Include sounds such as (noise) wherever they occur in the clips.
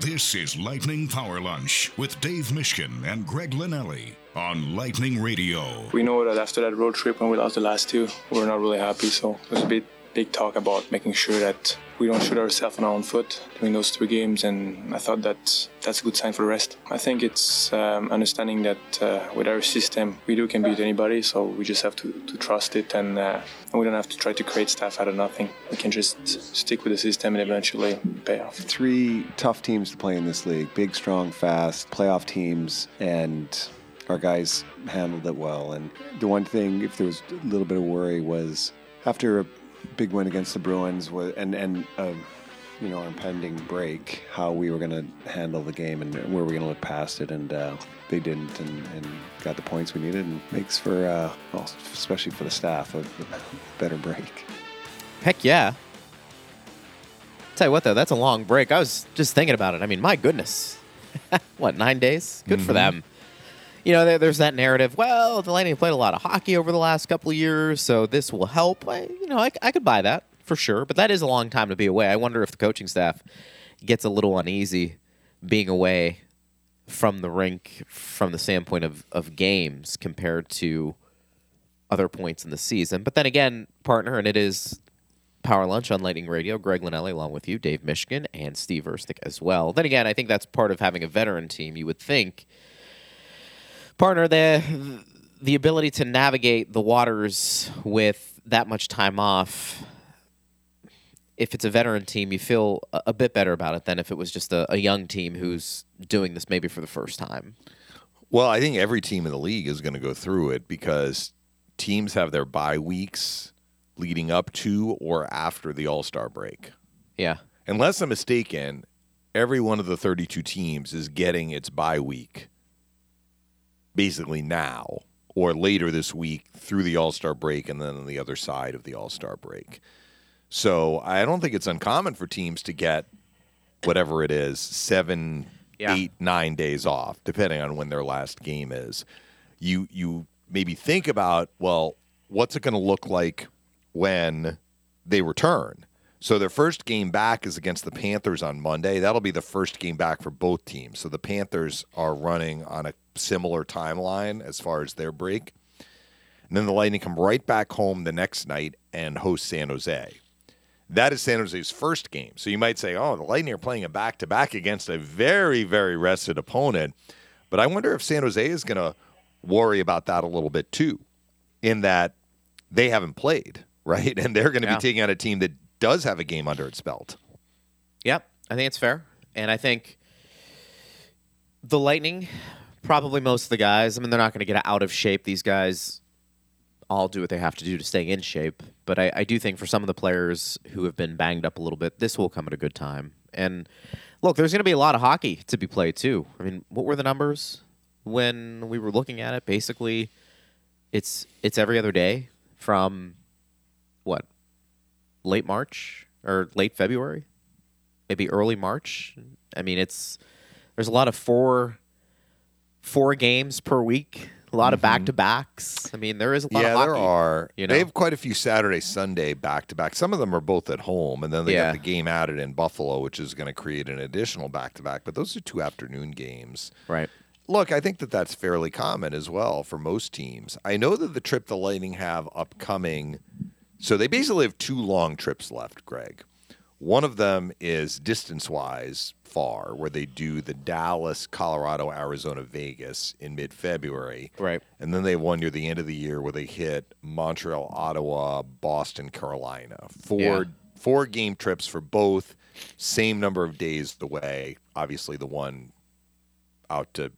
This is Lightning Power Lunch with Dave Mishkin and Greg Linelli on Lightning Radio. We know that after that road trip when we lost the last two, we were not really happy. So there's a bit big talk about making sure that we don't shoot ourselves on our own foot during those three games, and I thought that that's a good sign for the rest. I think it's um, understanding that uh, with our system, we do can beat anybody, so we just have to, to trust it, and, uh, and we don't have to try to create stuff out of nothing. We can just stick with the system and eventually pay off. Three tough teams to play in this league big, strong, fast, playoff teams, and our guys handled it well. And the one thing, if there was a little bit of worry, was after a big win against the Bruins and and uh, you know our impending break, how we were going to handle the game and where we are going to look past it, and uh, they didn't, and, and, got the points we needed, and makes for uh, well, especially for the staff a, a better break. Heck yeah. Tell you what though, that's a long break. I was just thinking about it. I mean, my goodness, (laughs) what nine days? Good mm-hmm. for them you know, there, there's that narrative. Well, the Lightning played a lot of hockey over the last couple of years, so this will help. I, you know, I, I could buy that for sure, but that is a long time to be away. I wonder if the coaching staff gets a little uneasy being away from the rink from the standpoint of, of games compared to other points in the season. But then again, partner, and it is Power Lunch on Lightning Radio. Greg Linnelli along with you, Dave Mishkin, and Steve Ersnick as well. Then again, I think that's part of having a veteran team. You would think – partner, the the ability to navigate the waters with that much time off. If it's a veteran team, you feel a, bit better about it than if it was just a, a young team who's doing this maybe for the first time. Well, I think every team in the league is going to go through it because teams have their bye weeks leading up to or after the All Star break. Yeah. Unless I'm mistaken, every one of the 32 teams is getting its bye week basically now or later this week through the All Star break and then on the other side of the All Star break. So I don't think it's uncommon for teams to get whatever it is seven, yeah. eight, nine days off, depending on when their last game is. You you maybe think about well, what's it going to look like when they return? So their first game back is against the Panthers on Monday. That'll be the first game back for both teams. So the Panthers are running on a similar timeline as far as their break. And then the Lightning come right back home the next night and host San Jose. That is San Jose's first game. So you might say, oh, the Lightning are playing a back to back against a very, very rested opponent. But I wonder if San Jose is going to worry about that a little bit too, in that they haven't played, (laughs) right? And they're going to yeah. be taking on a team that does have a game under its belt. Yep, I think it's fair, and I think the Lightning, probably most of the guys. I mean, they're not going to get out of shape. These guys all do what they have to do to stay in shape. But I, I do think for some of the players who have been banged up a little bit, this will come at a good time. And look, there's going to be a lot of hockey to be played too. I mean, what were the numbers when we were looking at it? Basically, it's it's every other day from what late March or late February, maybe early March. I mean, it's there's a lot of four four games per week. A lot mm-hmm. of back to backs. I mean, there is a lot yeah, of hockey, there are. You know? They have quite a few Saturday, Sunday back to back. Some of them are both at home, and then they yeah. got the game added in Buffalo, which is going to create an additional back to back. But those are two afternoon games. Right. Look, I think that that's fairly common as well for most teams. I know that the trip the Lightning have upcoming so they basically have two long trips left, Greg. One of them is distance wise far, where they do the Dallas, Colorado, Arizona, Vegas in mid February. Right. And then they have one near the end of the year where they hit Montreal, Ottawa, Boston, Carolina. Four yeah. four game trips for both, same number of days away. Obviously the one out to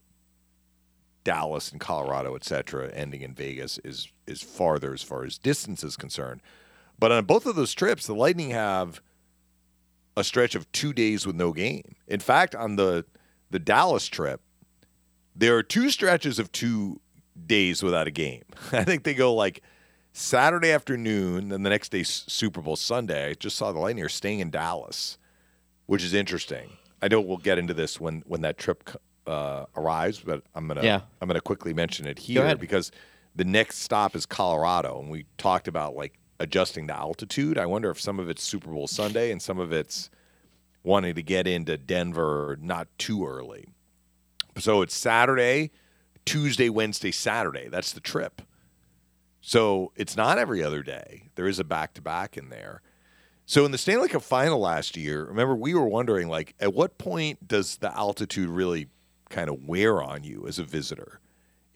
Dallas and Colorado, et cetera, ending in Vegas is is farther as far as distance is concerned. But on both of those trips, the Lightning have a stretch of two days with no game. In fact, on the the Dallas trip, there are two stretches of two days without a game. (laughs) I think they go like Saturday afternoon, then the next day Super Bowl Sunday. I just saw the Lightning are staying in Dallas, which is interesting. I know we'll get into this when when that trip uh, arrives, but I'm gonna yeah. I'm gonna quickly mention it here because the next stop is Colorado, and we talked about like adjusting the altitude. I wonder if some of it's Super Bowl Sunday and some of it's wanting to get into Denver not too early. So it's Saturday, Tuesday, Wednesday, Saturday. That's the trip. So it's not every other day. There is a back to back in there. So in the Stanley Cup final last year, remember we were wondering like at what point does the altitude really kind of wear on you as a visitor?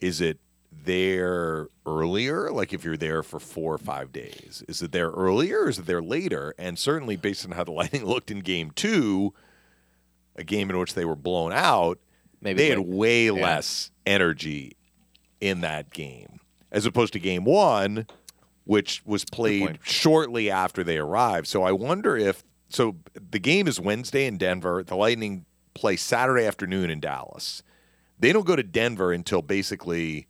Is it there earlier? Like if you're there for four or five days, is it there earlier or is it there later? And certainly based on how the (laughs) Lightning looked in game two, a game in which they were blown out, Maybe they had way less energy in that game as opposed to game one, which was played shortly after they arrived. So I wonder if so the game is Wednesday in Denver. The Lightning play Saturday afternoon in Dallas. They don't go to Denver until basically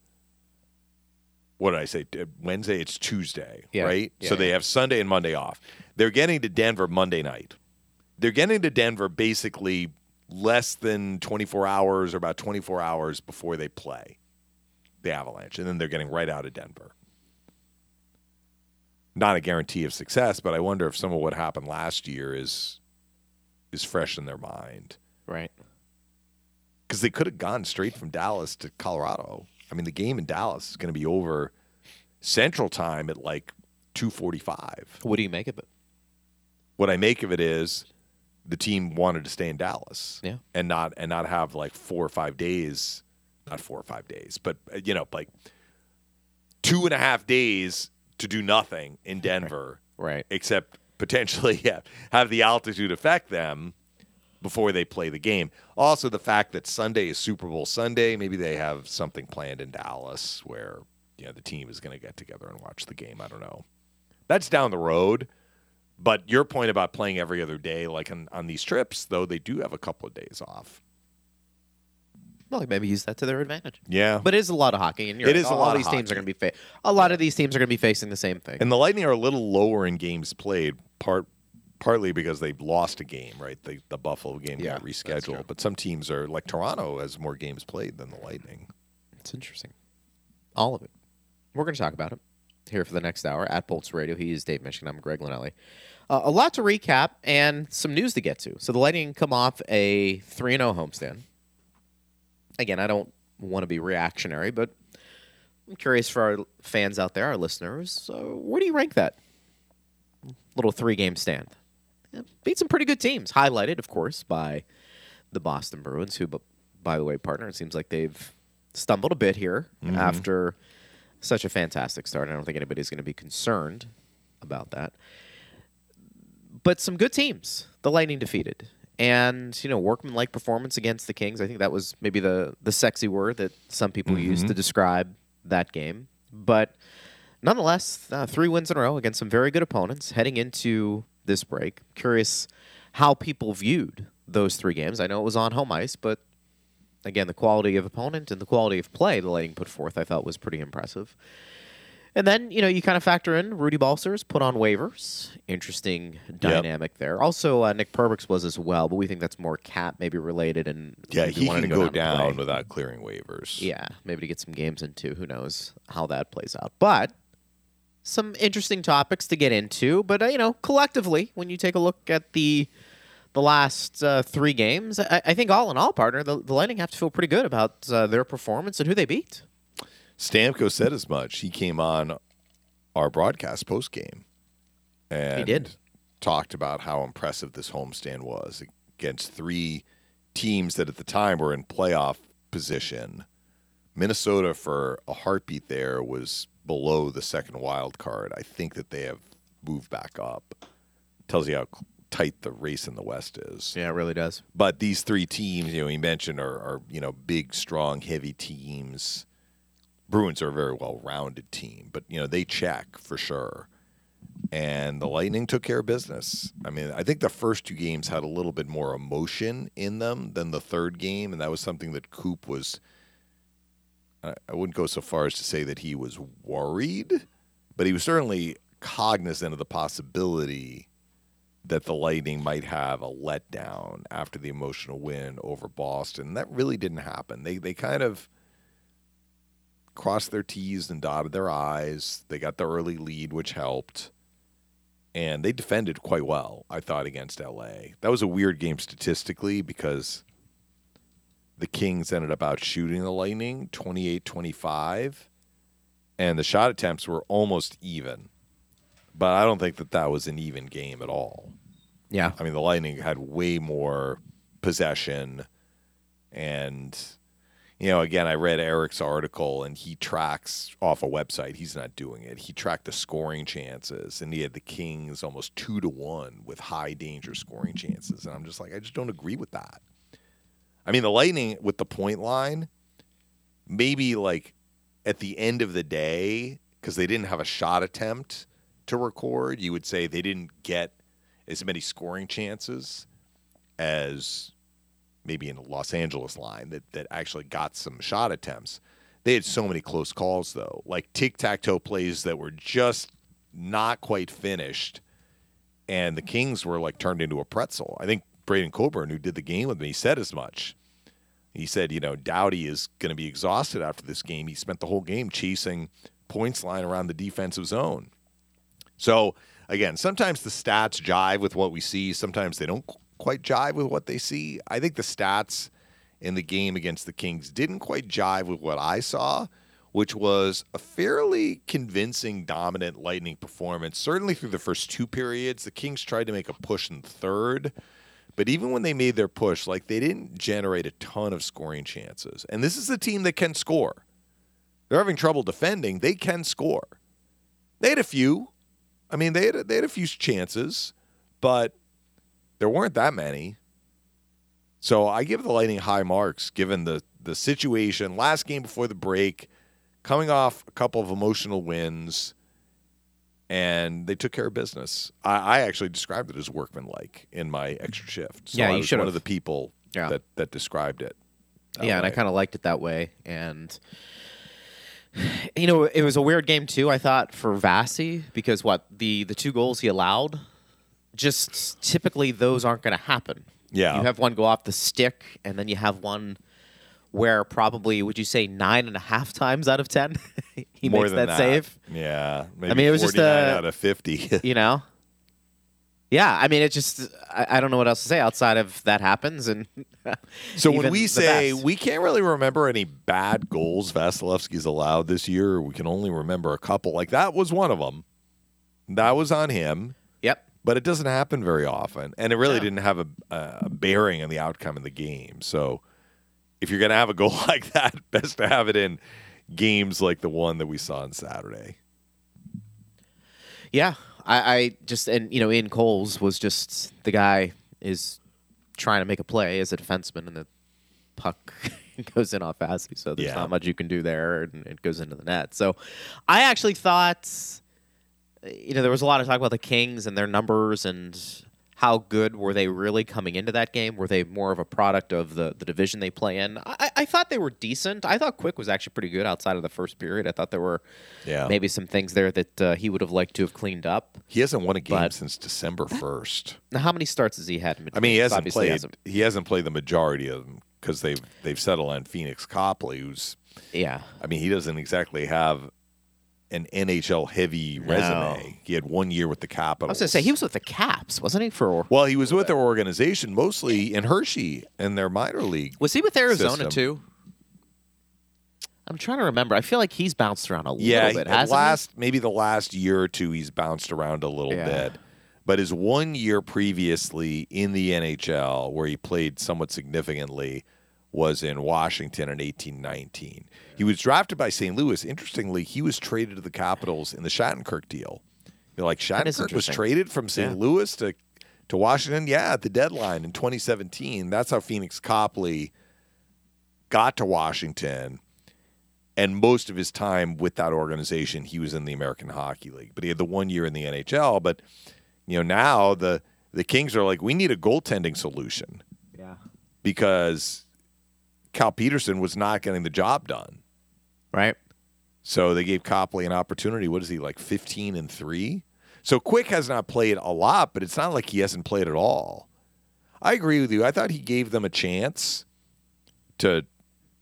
what did I say? Uh, Wednesday, it's Tuesday, Yeah. right? Yeah, so they have Sunday and Monday off. They're getting to Denver Monday night. They're getting to Denver basically less than 24 hours or about 24 hours before they play the Avalanche. And then they're getting right out of Denver. Not a guarantee of success, but I wonder if some of what happened last year is is fresh in their mind Right. because they could have gone straight from Dallas to Colorado. I mean, the game in Dallas is going to be over Central Time at like two forty-five. What do you make of it? What I make of it is the team wanted to stay in Dallas, Yeah. and not and not have like four or five days, not four or five days, but uh, you know, like two and a half days to do nothing in Denver Right. except potentially (laughs) yeah, have the altitude affect them before they play the game. Also, the fact that Sunday is Super Bowl Sunday, maybe they have something planned in Dallas where you know the team is going to get together and watch the game. I don't know. That's down the road. But your point about playing every other day, like on, on these trips, though, they do have a couple of days off. Well, maybe use that to their advantage. Yeah. But it is a lot of hockey, and you're It right, is a all lot of these teams hockey. are going to be fa- a lot of these teams are going to be facing the same thing. And the Lightning are a little lower in games played, part partly because they lost a game, right? The the Buffalo game Yeah, got rescheduled. But some teams are like Toronto has more games played than the Lightning. It's interesting. All of it. We're going to talk about it here for the next hour at Bolts Radio. He is Dave Mishkin. I'm Greg Linelli. Uh, a lot to recap and some news to get to. So the Lightning come off a 3 0 homestand. Again, I don't want to be reactionary, but I'm curious for our fans out there, our listeners, uh, where do you rank that little three game stand? Beat some pretty good teams, highlighted, of course, by the Boston Bruins, who, by the way, partner, it seems like they've stumbled a bit here after such a fantastic start. I don't think anybody's going to be concerned about that. But some good teams, the Lightning defeated. And, you know, workman-like performance against the Kings. I think that was maybe the, the sexy word that some people use to describe that game. But nonetheless, uh, three wins in a row against some very good opponents heading into this break. Curious how people viewed those three games. I know it was on home ice, but again, the quality of opponent and the quality of play the Lightning put forth, I thought was pretty impressive. And then, you know, you kind of factor in Rudy Balcers put on waivers. Interesting dynamic there. Also, uh, Nick Perbix was as well, but we think that's more cap maybe related. And Yeah, he wanted can to go, and down play. without clearing waivers. Yeah, maybe to get some games into. Who knows how that plays out. But some interesting topics to get into. But uh, you know, collectively, when you take a look at the the last uh, three games, I, I think all in all, partner, the, the Lightning have to feel pretty good about uh, their performance and who they beat. Stamkos said as much. He came on our broadcast post game and he did. talked about how impressive this homestand was against three teams that at the time were in playoff position. Minnesota for a heartbeat there was below the second wild card. I think that they have moved back up. Tells you how tight the race in the West is. Yeah, it really does. But these three teams, you know, he mentioned are, are you know big, strong, heavy teams. Bruins are a very well-rounded team, but you know they check for sure. And the Lightning took care of business. I mean, I think the first two games had a little bit more emotion in them than the third game, and that was something that Coop was. I wouldn't go so far as to say that he was worried, but he was certainly cognizant of the possibility that the Lightning might have a letdown after the emotional win over Boston. That really didn't happen. They they kind of crossed their T's and dotted their I's. They got the early lead, which helped. and they defended quite well, I thought, against LA. That was a weird game statistically because the Kings ended up out shooting the Lightning 28 25, and the shot attempts were almost even. But I don't think that that was an even game at all. Yeah. I mean, the Lightning had way more possession. And, you know, again, I read Eric's article and he tracks off a website. He's not doing it. He tracked the scoring chances and he had the Kings almost two to one with high danger scoring chances. And I'm just like, I just don't agree with that. I mean, the Lightning with the point line, maybe like at the end of the day, because they didn't have a shot attempt to record, you would say they didn't get as many scoring chances as maybe in the Los Angeles line that, that actually got some shot attempts. They had so many close calls, though, like tic tac toe plays that were just not quite finished. And the Kings were like turned into a pretzel. I think Braden Coburn, who did the game with me, said as much. He said, you know, Doughty is going to be exhausted after this game. He spent the whole game chasing points line around the defensive zone. So, again, sometimes the stats jive with what we see, sometimes they don't quite jive with what they see. I think the stats in the game against the Kings didn't quite jive with what I saw, which was a fairly convincing, dominant Lightning performance. Certainly through the first two periods, the Kings tried to make a push in third. But even when they made their push, like they didn't generate a ton of scoring chances. And this is a team that can score. They're having trouble defending. They can score. They had a few. I mean, they had a, they had a few chances, but there weren't that many. So I give the Lightning high marks given the the situation. Last game before the break, coming off a couple of emotional wins, and they took care of business. I, I actually described it as workmanlike in my extra shift. So Yeah, I you was should've. one of the people Yeah. that that described it. that yeah, and I kind of liked it that way. And you know, it was a weird game too. I thought for Vasi because what the the two goals he allowed, just typically those aren't going to happen. Yeah. you have one go off the stick, and then you have one where probably would you say nine and a half times out of ten (laughs) he more makes than that, save. Yeah, maybe mean, it was just a- out of fifty. (laughs) You know. Yeah, I mean, it just, I, I don't know what else to say outside of that happens. And So when we say best. we can't really remember any bad goals Vasilevskiy's allowed this year, we can only remember a couple. Like that was one of them. That was on him, yep. but it doesn't happen very often, and it really No. didn't have a, a bearing on the outcome of the game. So if you're going to have a goal (laughs) like that, best to have it in games like the one that we saw on Saturday. Yeah, I, I just and you know, Ian Cole's was just the guy is trying to make a play as a defenseman, and the puck (laughs) goes in off Vasi, so there's Yeah. not much you can do there, and it goes into the net. So, I actually thought, you know, there was a lot of talk about the Kings and their numbers and how good were they really coming into that game? Were they more of a product of the, the division they play in? I, I thought they were decent. I thought Quick was actually pretty good outside of the first period. I thought there were Yeah. maybe some things there that uh, he would have liked to have cleaned up. He hasn't won a game But- since December 1st. Now, how many starts has he had? I mean, he hasn't Obviously played. hasn't. He hasn't played the majority of them because they've they've settled on Phoenix Copley, who's. Yeah, I mean, he doesn't exactly have an NHL heavy resume. He had one year with the Capitals. I was gonna say he was with the Caps, wasn't he? For Well, he was with their organization mostly in Hershey and their minor league. was he with Arizona System. too? I'm trying to remember. I feel like he's bounced around a Yeah, little bit. Hasn't last maybe the last year or two, he's bounced around a little Yeah. bit. But his one year previously in the NHL, where he played somewhat significantly, was in Washington in eighteen nineteen. He was drafted by St. Louis. Interestingly, he was traded to the Capitals in the Shattenkirk deal. You're like Shattenkirk was traded from St. Yeah. Louis to to Washington. Yeah, at the deadline in 2017. That's how Phoenix Copley got to Washington and most of his time with that organization, he was in the American Hockey League. But he had the one year in the NHL. But you know, now the the Kings are like, we need a goaltending solution? Yeah. because Cal Petersen was not getting the job done. Right. So they gave Copley an opportunity. What is he like, fifteen and three? So Quick has not played a lot, but it's not like he hasn't played at all. I agree with you. I thought he gave them a chance to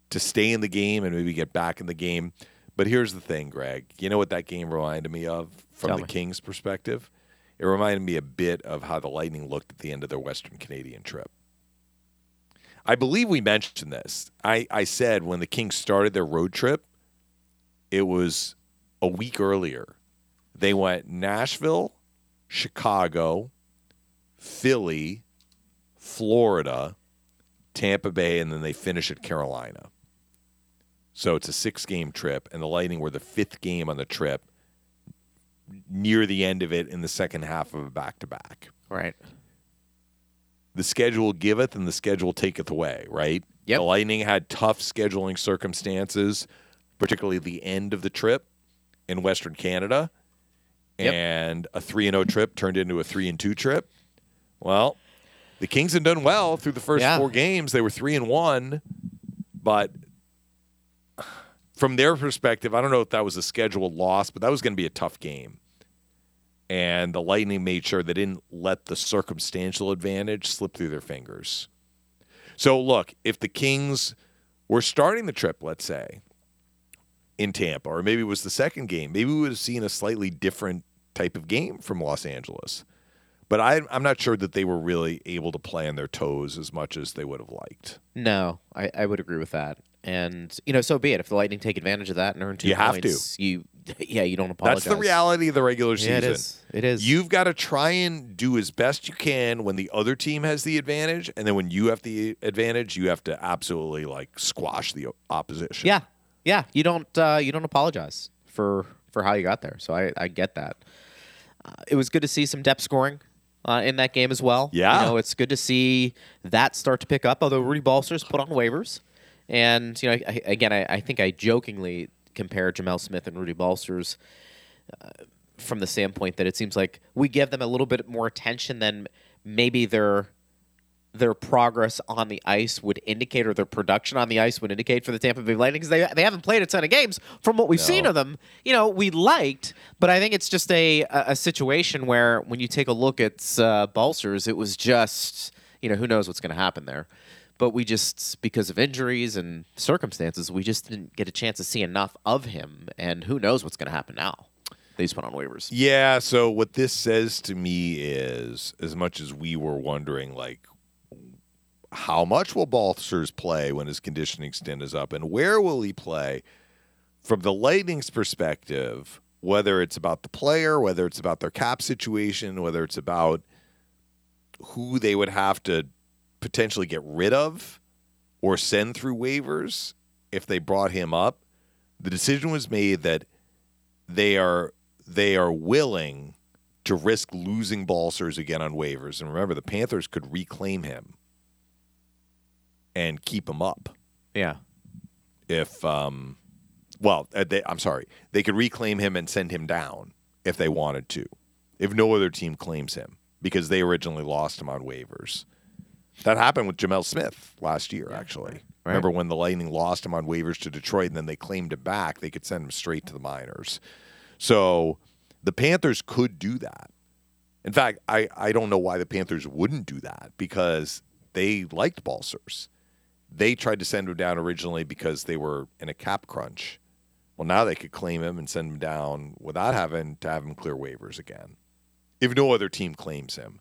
to stay in the game and maybe get back in the game. But here's the thing, Greg. You know what that game reminded me of from Tell the me. Kings' perspective? It reminded me a bit of how the Lightning looked at the end of their Western Canadian trip. I believe we mentioned this. I, I said when the Kings started their road trip, it was a week earlier. They went Nashville, Chicago, Philly, Florida, Tampa Bay, and then they finish at Carolina. So it's a six game trip, and the Lightning were the fifth game on the trip near the end of it in the second half of a back to back. Right. The schedule giveth and the schedule taketh away, right? Yep. The Lightning had tough scheduling circumstances, particularly the end of the trip in Western Canada. Yep. And a 3 and 0 trip turned into a 3 and 2 trip. Well, the Kings had done well through the first Yeah. four games. They were 3 and 1, but from their perspective, I don't know if that was a scheduled loss, but that was going to be a tough game. And the Lightning made sure they didn't let the circumstantial advantage slip through their fingers. So, look, if the Kings were starting the trip, let's say, in Tampa, or maybe it was the second game, maybe we would have seen a slightly different type of game from Los Angeles. But I, I'm not sure that they were really able to play on their toes as much as they would have liked. No, I, I would agree with that. And you know, so be it. If the Lightning take advantage of that and earn two You have to. points, you (laughs) yeah, you don't apologize. That's the reality of the regular season. Yeah, it is. It is. You've got to try and do as best you can when the other team has the advantage, and then when you have the advantage, you have to absolutely like squash the opposition. Yeah, yeah. You don't uh, you don't apologize for for how you got there. So I I get that. Uh, it was good to see some depth scoring. Uh, in that game as well. Yeah. You know, it's good to see that start to pick up, although Rudy Balcers put on waivers. And, you know, I, again, I, I think I jokingly compared Gemel Smith and Rudy Balcers uh, from the standpoint that it seems like we give them a little bit more attention than maybe their their progress on the ice would indicate, or their production on the ice would indicate for the Tampa Bay Lightning because they they haven't played a ton of games. From what we've seen of them, you know, we liked, but I think it's just a a a situation where when you take a look at uh, Balcers, it was just you know who knows what's going to happen there. But we just because of injuries and circumstances, we just didn't get a chance to see enough of him, and who knows what's going to happen now. They just put on waivers. Yeah. So what this says to me is, as much as we were wondering, like, how much will Balthazars play when his conditioning stint is up, and where will he play? From the Lightning's perspective, whether it's about the player, whether it's about their cap situation, whether it's about who they would have to potentially get rid of or send through waivers if they brought him up, the decision was made that they are they are willing to risk losing Balcers again on waivers. And remember, the Panthers could reclaim him and keep him up Yeah. if, um, well, uh, they, I'm sorry, they could reclaim him and send him down if they wanted to, if no other team claims him because they originally lost him on waivers. That happened with Gemel Smith last year, actually. Remember when the Lightning lost him on waivers to Detroit and then they claimed him back, they could send him straight to the minors. So the Panthers could do that. In fact, I, I don't know why the Panthers wouldn't do that because they liked Balcers. They tried to send him down originally because they were in a cap crunch. Well, now they could claim him and send him down without having to have him clear waivers again, if no other team claims him.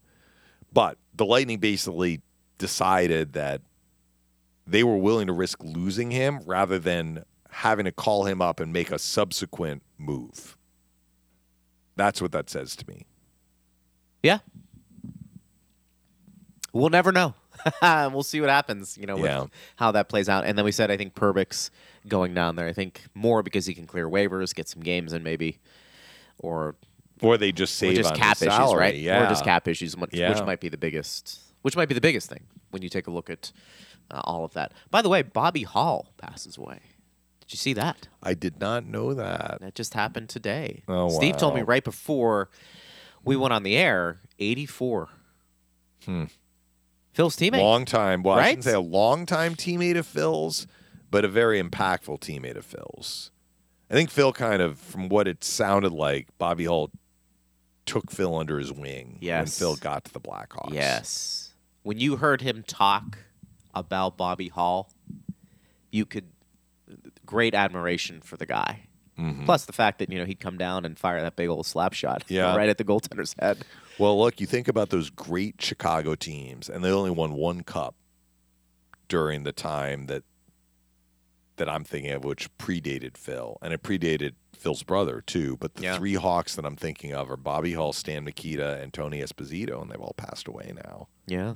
But the Lightning basically decided that they were willing to risk losing him rather than having to call him up and make a subsequent move. That's what that says to me. Yeah. We'll never know. (laughs) we'll see what happens, you know, with Yeah. how that plays out. And then we said, I think Perbix going down there. I think more because he can clear waivers, get some games in maybe, or, Or they just or save just on cap issues, right? Yeah. Or just cap issues, which, Yeah. which might be the biggest. Which might be the biggest thing when you take a look at uh, all of that. By the way, Bobby Hull passes away. Did you see that? I did not know that. That just happened today. Oh, Steve told me right before we went on the air, 84. Hmm. Phil's teammate. Long time. Well, I shouldn't say a long time teammate of Phil's, but a very impactful teammate of Phil's. I think Phil kind of, from what it sounded like, Bobby Hull took Phil under his wing when Yes. Phil got to the Blackhawks. Yes. When you heard him talk about Bobby Hull, you could great admiration for the guy. Mm-hmm. Plus the fact that you know he'd come down and fire that big old slap shot Yeah. right at the goaltender's head. Well, look, you think about those great Chicago teams, and they only won one cup during the time that that I'm thinking of, which predated Phil, and it predated Phil's brother too. But the Yeah. three Hawks that I'm thinking of are Bobby Hull, Stan Mikita, and Tony Esposito, and they've all passed away now Yeah.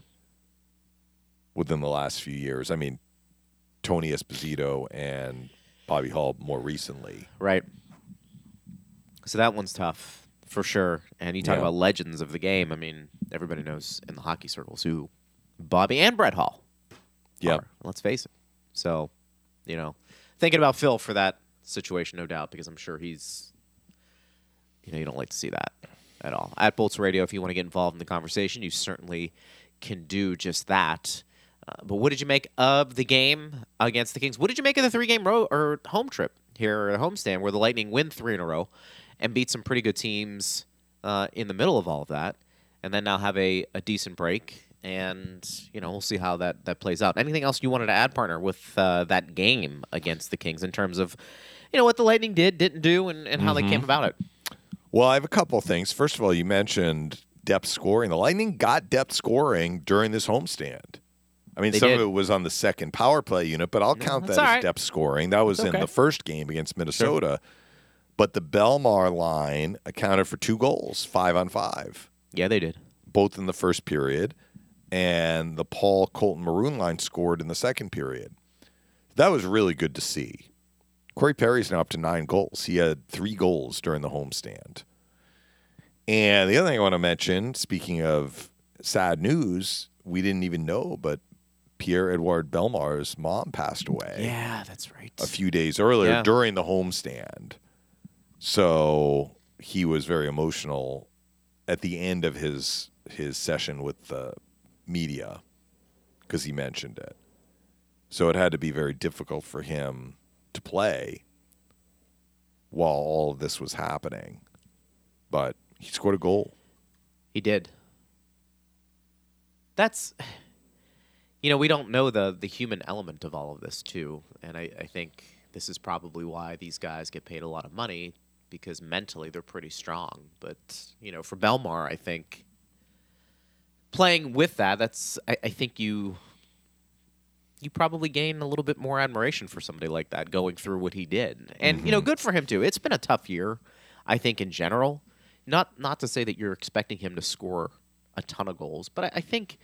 Within the last few years. I mean, Tony Esposito and Bobby Hull more recently. Right. So that one's tough for sure. And you talk Yeah. about legends of the game. I mean, everybody knows in the hockey circles who Bobby and Brett Hull. Yeah. Let's face it. So, you know, thinking about Phil for that situation, no doubt, because I'm sure he's, you know, you don't like to see that at all. At Bolts Radio, if you want to get involved in the conversation, you certainly can do just that. Uh, but what did you make of the game against the Kings? What did you make of the three-game road or home trip here at homestand, where the Lightning win three in a row and beat some pretty good teams uh, in the middle of all of that, and then now have a, a decent break? And you know we'll see how that, that plays out. Anything else you wanted to add, partner, with uh, that game against the Kings in terms of you know what the Lightning did, didn't do, and, and how they came about it? Well, I have a couple things. First of all, you mentioned depth scoring. The Lightning got depth scoring during this homestand. I mean, They some did. of it was on the second power play unit, but I'll count that's that as right. depth scoring. That was in okay. the first game against Minnesota. But the Bellemare line accounted for two goals, five on five, Yeah, they did. both in the first period. And the Paul Colton Maroon line scored in the second period. That was really good to see. Corey Perry's now up to nine goals. He had three goals during the homestand. And the other thing I want to mention, speaking of sad news, we didn't even know, but Pierre Edouard Bellemare's mom passed mm, away Yeah, that's right. a few days earlier Yeah. during the homestand. So he was very emotional at the end of his his session with the media because he mentioned it. So it had to be very difficult for him to play while all of this was happening. But he scored a goal. He did. That's, you know, we don't know the the human element of all of this too, and I, I think this is probably why these guys get paid a lot of money because mentally they're pretty strong. But you know, for Bellemare, I think playing with that, that's I, I think you you probably gain a little bit more admiration for somebody like that going through what he did. And you know, mm-hmm. good for him too. It's been a tough year, I think in general. Not not to say that you're expecting him to score a ton of goals, but I, I think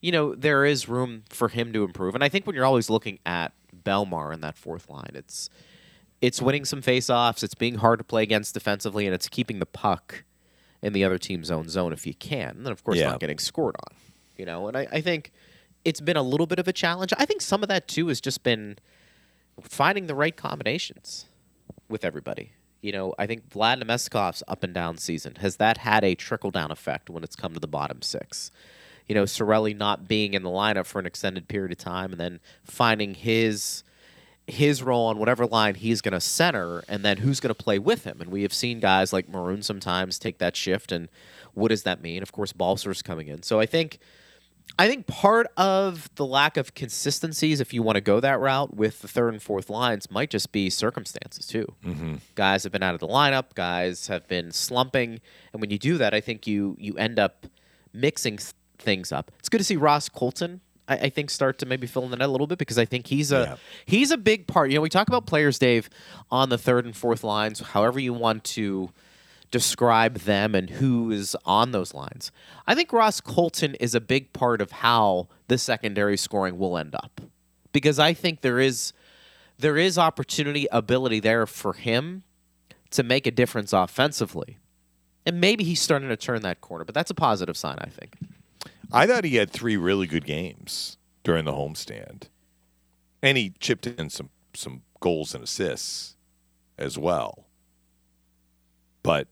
you know there is room for him to improve. And I think when you're always looking at Bellemare in that fourth line, it's it's winning some faceoffs, it's being hard to play against defensively, and it's keeping the puck in the other team's own zone if you can. And then of course Yeah. not getting scored on. You know, and I, I think it's been a little bit of a challenge. I think some of that too has just been finding the right combinations with everybody. You know, I think Vlad Namestnikov's up and down season has that had a trickle down effect when it's come to the bottom six. You know, Cirelli not being in the lineup for an extended period of time and then finding his his role on whatever line he's going to center and then who's going to play with him. And we have seen guys like Maroon sometimes take that shift and what does that mean? Of course, Balser's coming in. So I think I think part of the lack of consistencies, if you want to go that route with the third and fourth lines, might just be circumstances too. Mm-hmm. Guys have been out of the lineup. Guys have been slumping, and when you do that, I think you you end up mixing things up. It's good to see Ross Colton. I, I think start to maybe fill in the net a little bit because I think he's a Yeah. he's a big part. You know, we talk about players, Dave, on the third and fourth lines, however you want to describe them and who is on those lines. I think Ross Colton is a big part of how the secondary scoring will end up. Because I think there is there is opportunity, ability there for him to make a difference offensively. And maybe he's starting to turn that corner, but that's a positive sign, I think. I thought he had three really good games during the homestand, and he chipped in some some goals and assists as well. But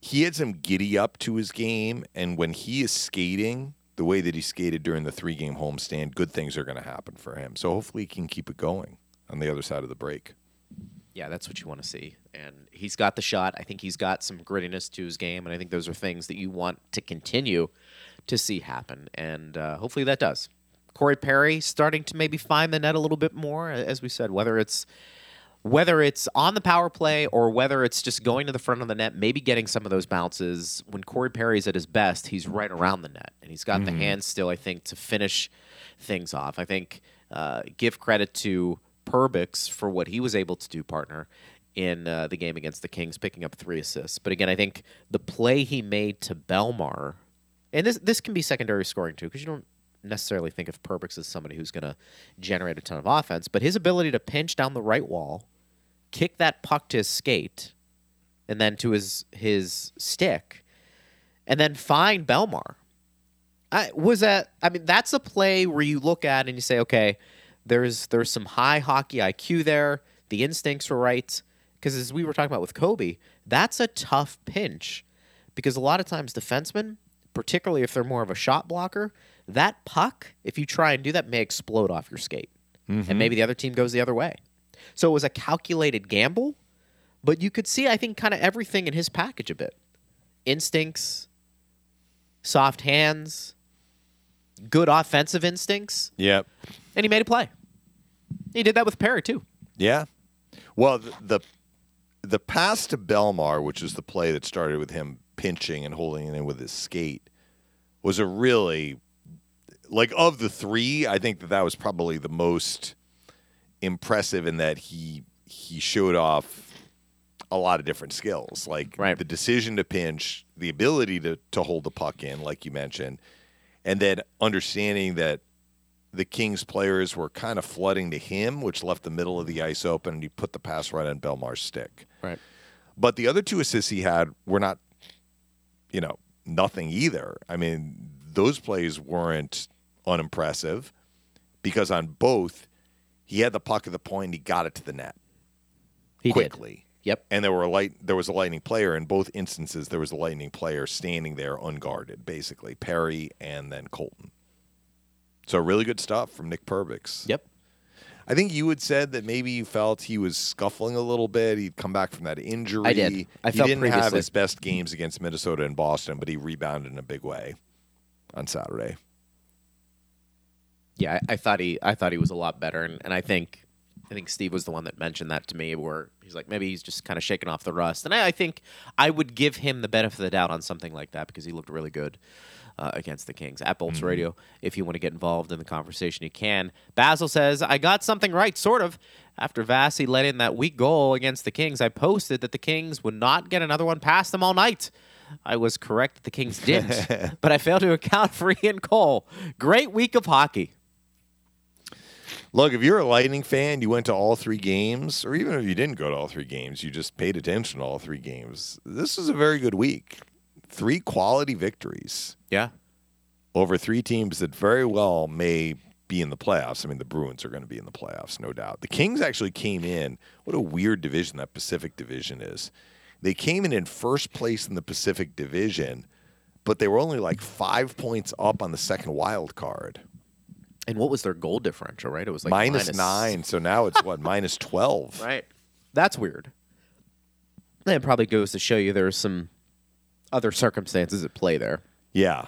he had some giddy up to his game, and when he is skating the way that he skated during the three game homestand, good things are going to happen for him. So hopefully he can keep it going on the other side of the break. Yeah, that's what you want to see. And he's got the shot. I think he's got some grittiness to his game, and I think those are things that you want to continue to see happen. And uh, hopefully that does. Corey Perry starting to maybe find the net a little bit more, as we said, whether it's whether it's on the power play or whether it's just going to the front of the net, maybe getting some of those bounces. When Corey Perry's at his best, he's right around the net, and he's got Mm-hmm. the hands still. I think to finish things off. I think uh, give credit to Perbix for what he was able to do, partner, in uh, the game against the Kings, picking up three assists. But again, I think the play he made to Bellemare, and this this can be secondary scoring too, because you don't necessarily think of Perbix as somebody who's going to generate a ton of offense, but his ability to pinch down the right wall, kick that puck to his skate, and then to his his stick, and then find Bellemare. I was that. I mean, that's a play where you look at and you say, okay, there's there's some high hockey IQ there. The instincts were right because as we were talking about with Kobe, that's a tough pinch because a lot of times defensemen, particularly if they're more of a shot blocker, that puck, if you try and do that, may explode off your skate, and mm-hmm. maybe the other team goes the other way. So it was a calculated gamble, but you could see, I think, kind of everything in his package a bit: instincts, soft hands, good offensive instincts, Yep. and he made a play. He did that with Perry too. Yeah. Well, the, the the pass to Bellemare, which is the play that started with him pinching and holding it in with his skate, was a really like of the three. I think that that was probably the most impressive in that he he showed off a lot of different skills, like Right. the decision to pinch, the ability to to hold the puck in, like you mentioned, and then understanding that the Kings players were kind of flooding to him, which left the middle of the ice open, and he put the pass right on Bellemare's stick. Right. But the other two assists he had were not, you know, nothing either. I mean, those plays weren't unimpressive because on both, he had the puck at the point and he got it to the net He quickly. did. Yep. And there were a light there was a lightning player in both instances there was a lightning player standing there unguarded, basically. Perry and then Colton. So really good stuff from Nick Perbix. Yep. I think you had said that maybe you felt he was scuffling a little bit. He'd come back from that injury. I did. I he felt didn't have his best games against Minnesota and Boston, but he rebounded in a big way on Saturday. Yeah, I, I thought he I thought he was a lot better, and, and I think I think Steve was the one that mentioned that to me, where he's like maybe he's just kind of shaking off the rust, and I, I think I would give him the benefit of the doubt on something like that because he looked really good. Uh, against the Kings at Bolts Radio. If you want to get involved in the conversation, you can. Basil says, I got something right, sort of. After Vasi let in that weak goal against the Kings, I posted that the Kings would not get another one past them all night. I was correct that the Kings didn't, (laughs) but I failed to account for Ian Cole. Great week of hockey. Look, if you're a Lightning fan, you went to all three games, or even if you didn't go to all three games, you just paid attention to all three games. This is a very good week. Three quality victories Yeah. over three teams that very well may be in the playoffs. I mean, the Bruins are going to be in the playoffs, no doubt. The Kings actually came in. What a weird division that Pacific Division is. They came in in first place in the Pacific Division, but they were only like five points up on the second wild card. And what was their goal differential, right? It was like minus nine. So now it's what, (laughs) minus 12? Right. That's weird. That probably goes to show you there's some other circumstances at play there. Yeah.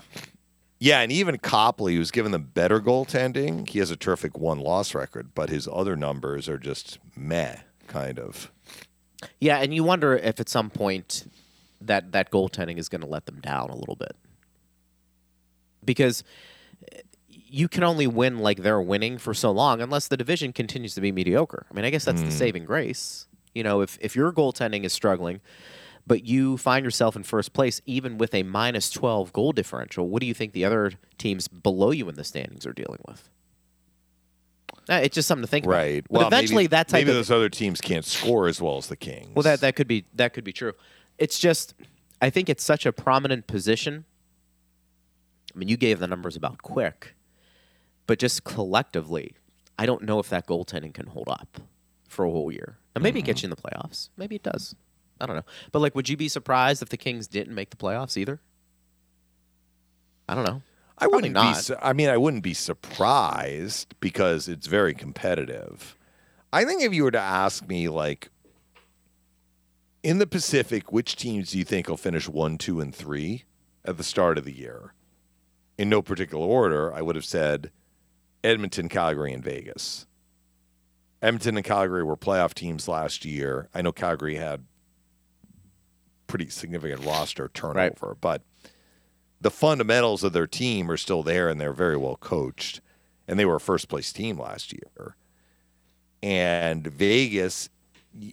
Yeah, and even Copley, who's given them better goaltending, he has a terrific one loss record, but his other numbers are just meh, kind of. Yeah, and you wonder if at some point that that goaltending is going to let them down a little bit. Because eh, you can only win like they're winning for so long unless the division continues to be mediocre. I mean, I guess that's the saving grace. You know, if if your goaltending is struggling, but you find yourself in first place even with a minus 12 goal differential, what do you think the other teams below you in the standings are dealing with? Uh, it's just something to think Right. about. But eventually maybe, that type maybe of those other teams can't score as well as the Kings. well, that that could be that could be true. It's just, I think it's such a prominent position. I mean, you gave the numbers about quick, but just collectively, I don't know if that goaltending can hold up for a whole year. And maybe it gets you in the playoffs. Maybe it does. I don't know. But like, would you be surprised if the Kings didn't make the playoffs either? I don't know. I Probably wouldn't be. not. su- I mean, I wouldn't be surprised because it's very competitive. I think if you were to ask me, like, in the Pacific, which teams do you think will finish one, two, and three at the start of the year? In no particular order, I would have said Edmonton, Calgary, and Vegas. Edmonton and Calgary were playoff teams last year. I know Calgary had pretty significant roster turnover, but the fundamentals of their team are still there and they're very well coached. And they were a first place team last year. And Vegas,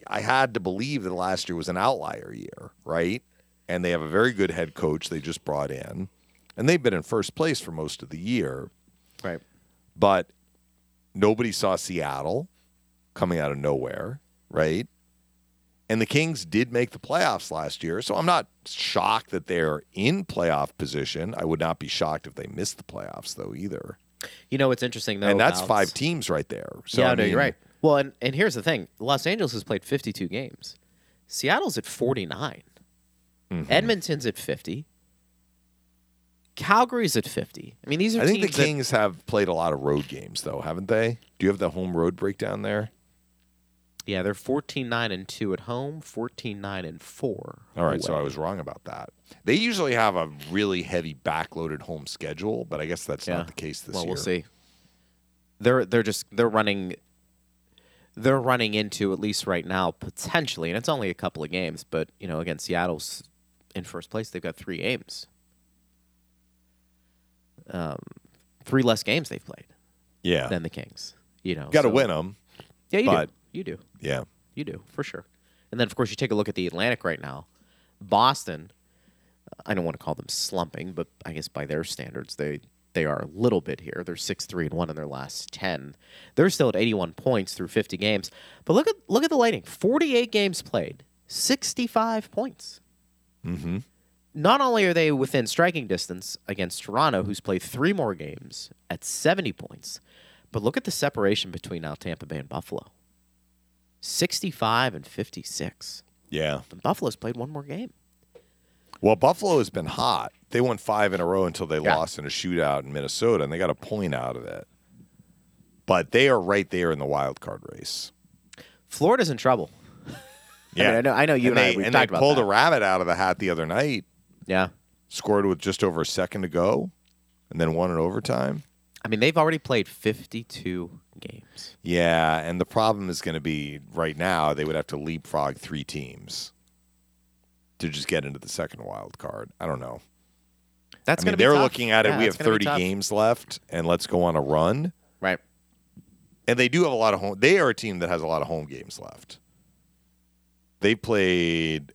I had to believe that last year was an outlier year, right? And they have a very good head coach they just brought in. And they've been in first place for most of the year. Right. But nobody saw Seattle coming out of nowhere, right? And the Kings did make the playoffs last year. So I'm not shocked that they're in playoff position. I would not be shocked if they missed the playoffs, though, either. You know what's interesting though? and that's about- five teams right there. So, yeah, I no, mean, you're right. Well, and, and here's the thing: Los Angeles has played 52 games. Seattle's at 49. Mm-hmm. Edmonton's at 50. Calgary's at 50. I mean, these are I think the teams that- Kings have played a lot of road games, though, haven't they? Do you have the home road breakdown there? Yeah, they're 14 9 and 2 at home, 14 9 and 4. All right, so I was wrong about that. They usually have a really heavy backloaded home schedule, but I guess that's Yeah. not the case this well, year. we'll see. They're they're just they're running they're running into at least right now potentially, and it's only a couple of games, but you know, against Seattle's in first place, they've got three games. Um, three less games they've played Yeah, than the Kings. You know, got to so- win them. Yeah, you but- do. You do. Yeah, You do for sure. And then, of course, you take a look at the Atlantic right now. Boston, I don't want to call them slumping, but I guess by their standards, they they are a little bit here. They're six three and one in their last ten. They're still at eighty one points through fifty games. But look at look at the Lightning. Forty eight games played, sixty five points. mm-hmm. Not only are they within striking distance against Toronto, who's played three more games at seventy points, but look at the separation between now Tampa Bay and Buffalo. Sixty five and fifty six. yeah. And Buffalo's played one more game. Well, Buffalo has been hot. They won five in a row until they Yeah. lost in a shootout in Minnesota, and they got a point out of it. But they are right there in the wild card race. Florida's in trouble. (laughs) Yeah, I know- I know you and I, they, we've and talked they pulled that. a rabbit out of the hat the other night. Yeah. Scored with just over a second to go, and then won in overtime. I mean, they've already played 52 games. Yeah, and the problem is going to be right now they would have to leapfrog three teams to just get into the second wild card. I don't know. That's I mean, they're tough. looking at it. Yeah, we have 30 games left, and let's go on a run. Right. And they do have a lot of home. They are a team that has a lot of home games left. They played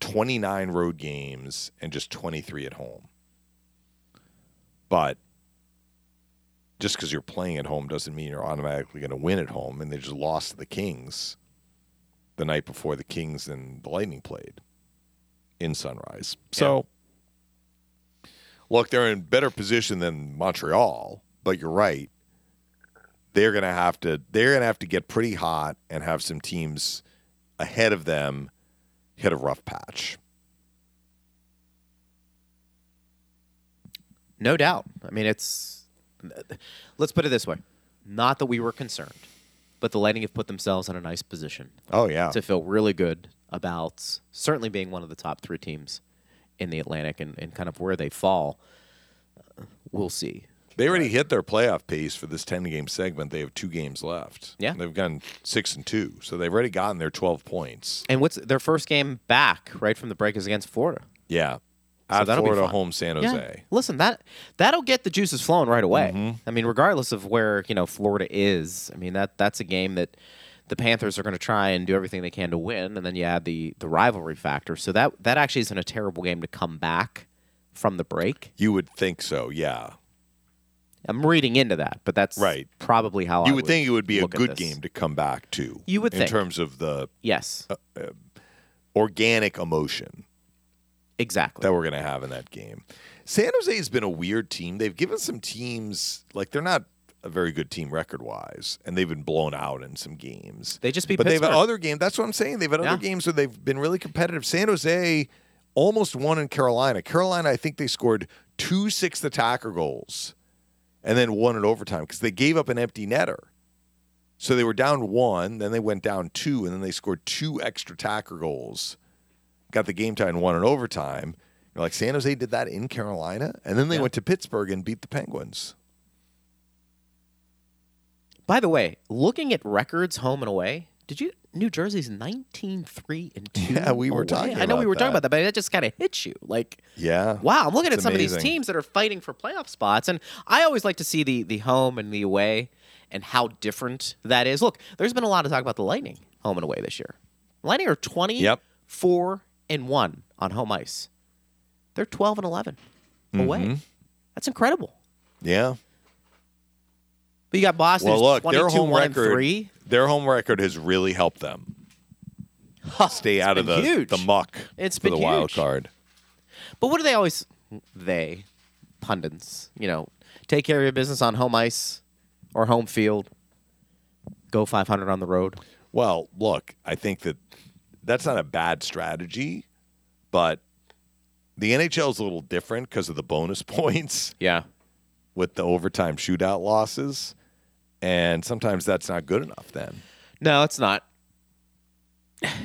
29 road games and just 23 at home. But just because you're playing at home doesn't mean you're automatically going to win at home. And they just lost to the Kings the night before the Kings and the Lightning played in Sunrise. So, look, they're in better position than Montreal, but you're right they're gonna have to they're gonna have to get pretty hot and have some teams ahead of them hit a rough patch. No doubt. I mean, it's. Let's put it this way. Not that we were concerned, but the Lightning have put themselves in a nice position Oh yeah, to feel really good about certainly being one of the top three teams in the Atlantic and, and kind of where they fall. Uh, we'll see. they already hit their playoff pace for this ten game segment. They have two games left. Yeah. they've gone six and two, so they've already gotten their twelve points. And what's their first game back right from the break is against Florida. Yeah, So at Florida, home San Jose. Listen, that that'll get the juices flowing right away. Mm-hmm. I mean, regardless of where you know Florida is, I mean that that's a game that the Panthers are going to try and do everything they can to win, and then you add the the rivalry factor. So that that actually isn't a terrible game to come back from the break. You would think so, yeah. I'm reading into that, but that's Right. probably how You I would think it would be a good game to come back to. You would in think. terms of the Yes, organic emotion. Exactly. that we're going to have in that game. San Jose has been a weird team. They've given some teams like they're not a very good team record wise, and they've been blown out in some games. They just beat but they've had other games. That's what I'm saying. They've had Yeah. other games where they've been really competitive. San Jose almost won in Carolina. Carolina, I think they scored two sixth attacker goals and then won in overtime because they gave up an empty netter. So they were down one, then they went down two, and then they scored two extra attacker goals got the game tie and won in overtime. You're like San Jose did that in Carolina, and then they Yeah. went to Pittsburgh and beat the Penguins. By the way, looking at records home and away, did you New Jersey's 19-3 and 2 (laughs) Yeah, we were away? talking I know we were talking about that, but that just kind of hits you. Like Yeah. Wow, I'm looking It's at some of these teams that are fighting for playoff spots, and I always like to see the the home and the away and how different that is. Look, there's been a lot of talk about the Lightning home and away this year. Lightning are 20, Yep. 4 and 1 on home ice. They're 12 and 11 away. Mm-hmm. That's incredible. Yeah. But you got Boston Well, look, 22 their home record 3. their home record has really helped them stay out of the huge. the muck It's for been the wild card. But what do they always they pundits, you know, take care of your business on home ice or home field. Go 500 on the road. Well, look, I think that that's not a bad strategy, but the NHL is a little different because of the bonus (laughs) points Yeah. with the overtime shootout losses, and sometimes that's not good enough. Then, No, it's not.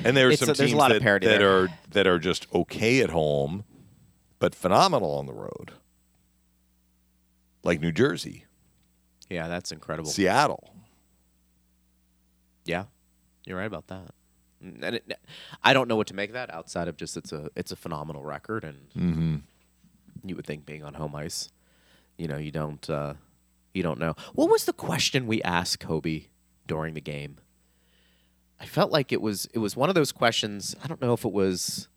and there's It's some a- teams that, that there. are that are just okay at home, but phenomenal on the road, like New Jersey, Yeah, that's incredible. Seattle. Yeah, you're right about that. And it, I don't know what to make of that outside of just it's a it's a phenomenal record, and Mm-hmm. you would think being on home ice, you know, you don't uh, you don't know. What was the question we asked Kobe during the game? I felt like it was it was one of those questions. I don't know if it was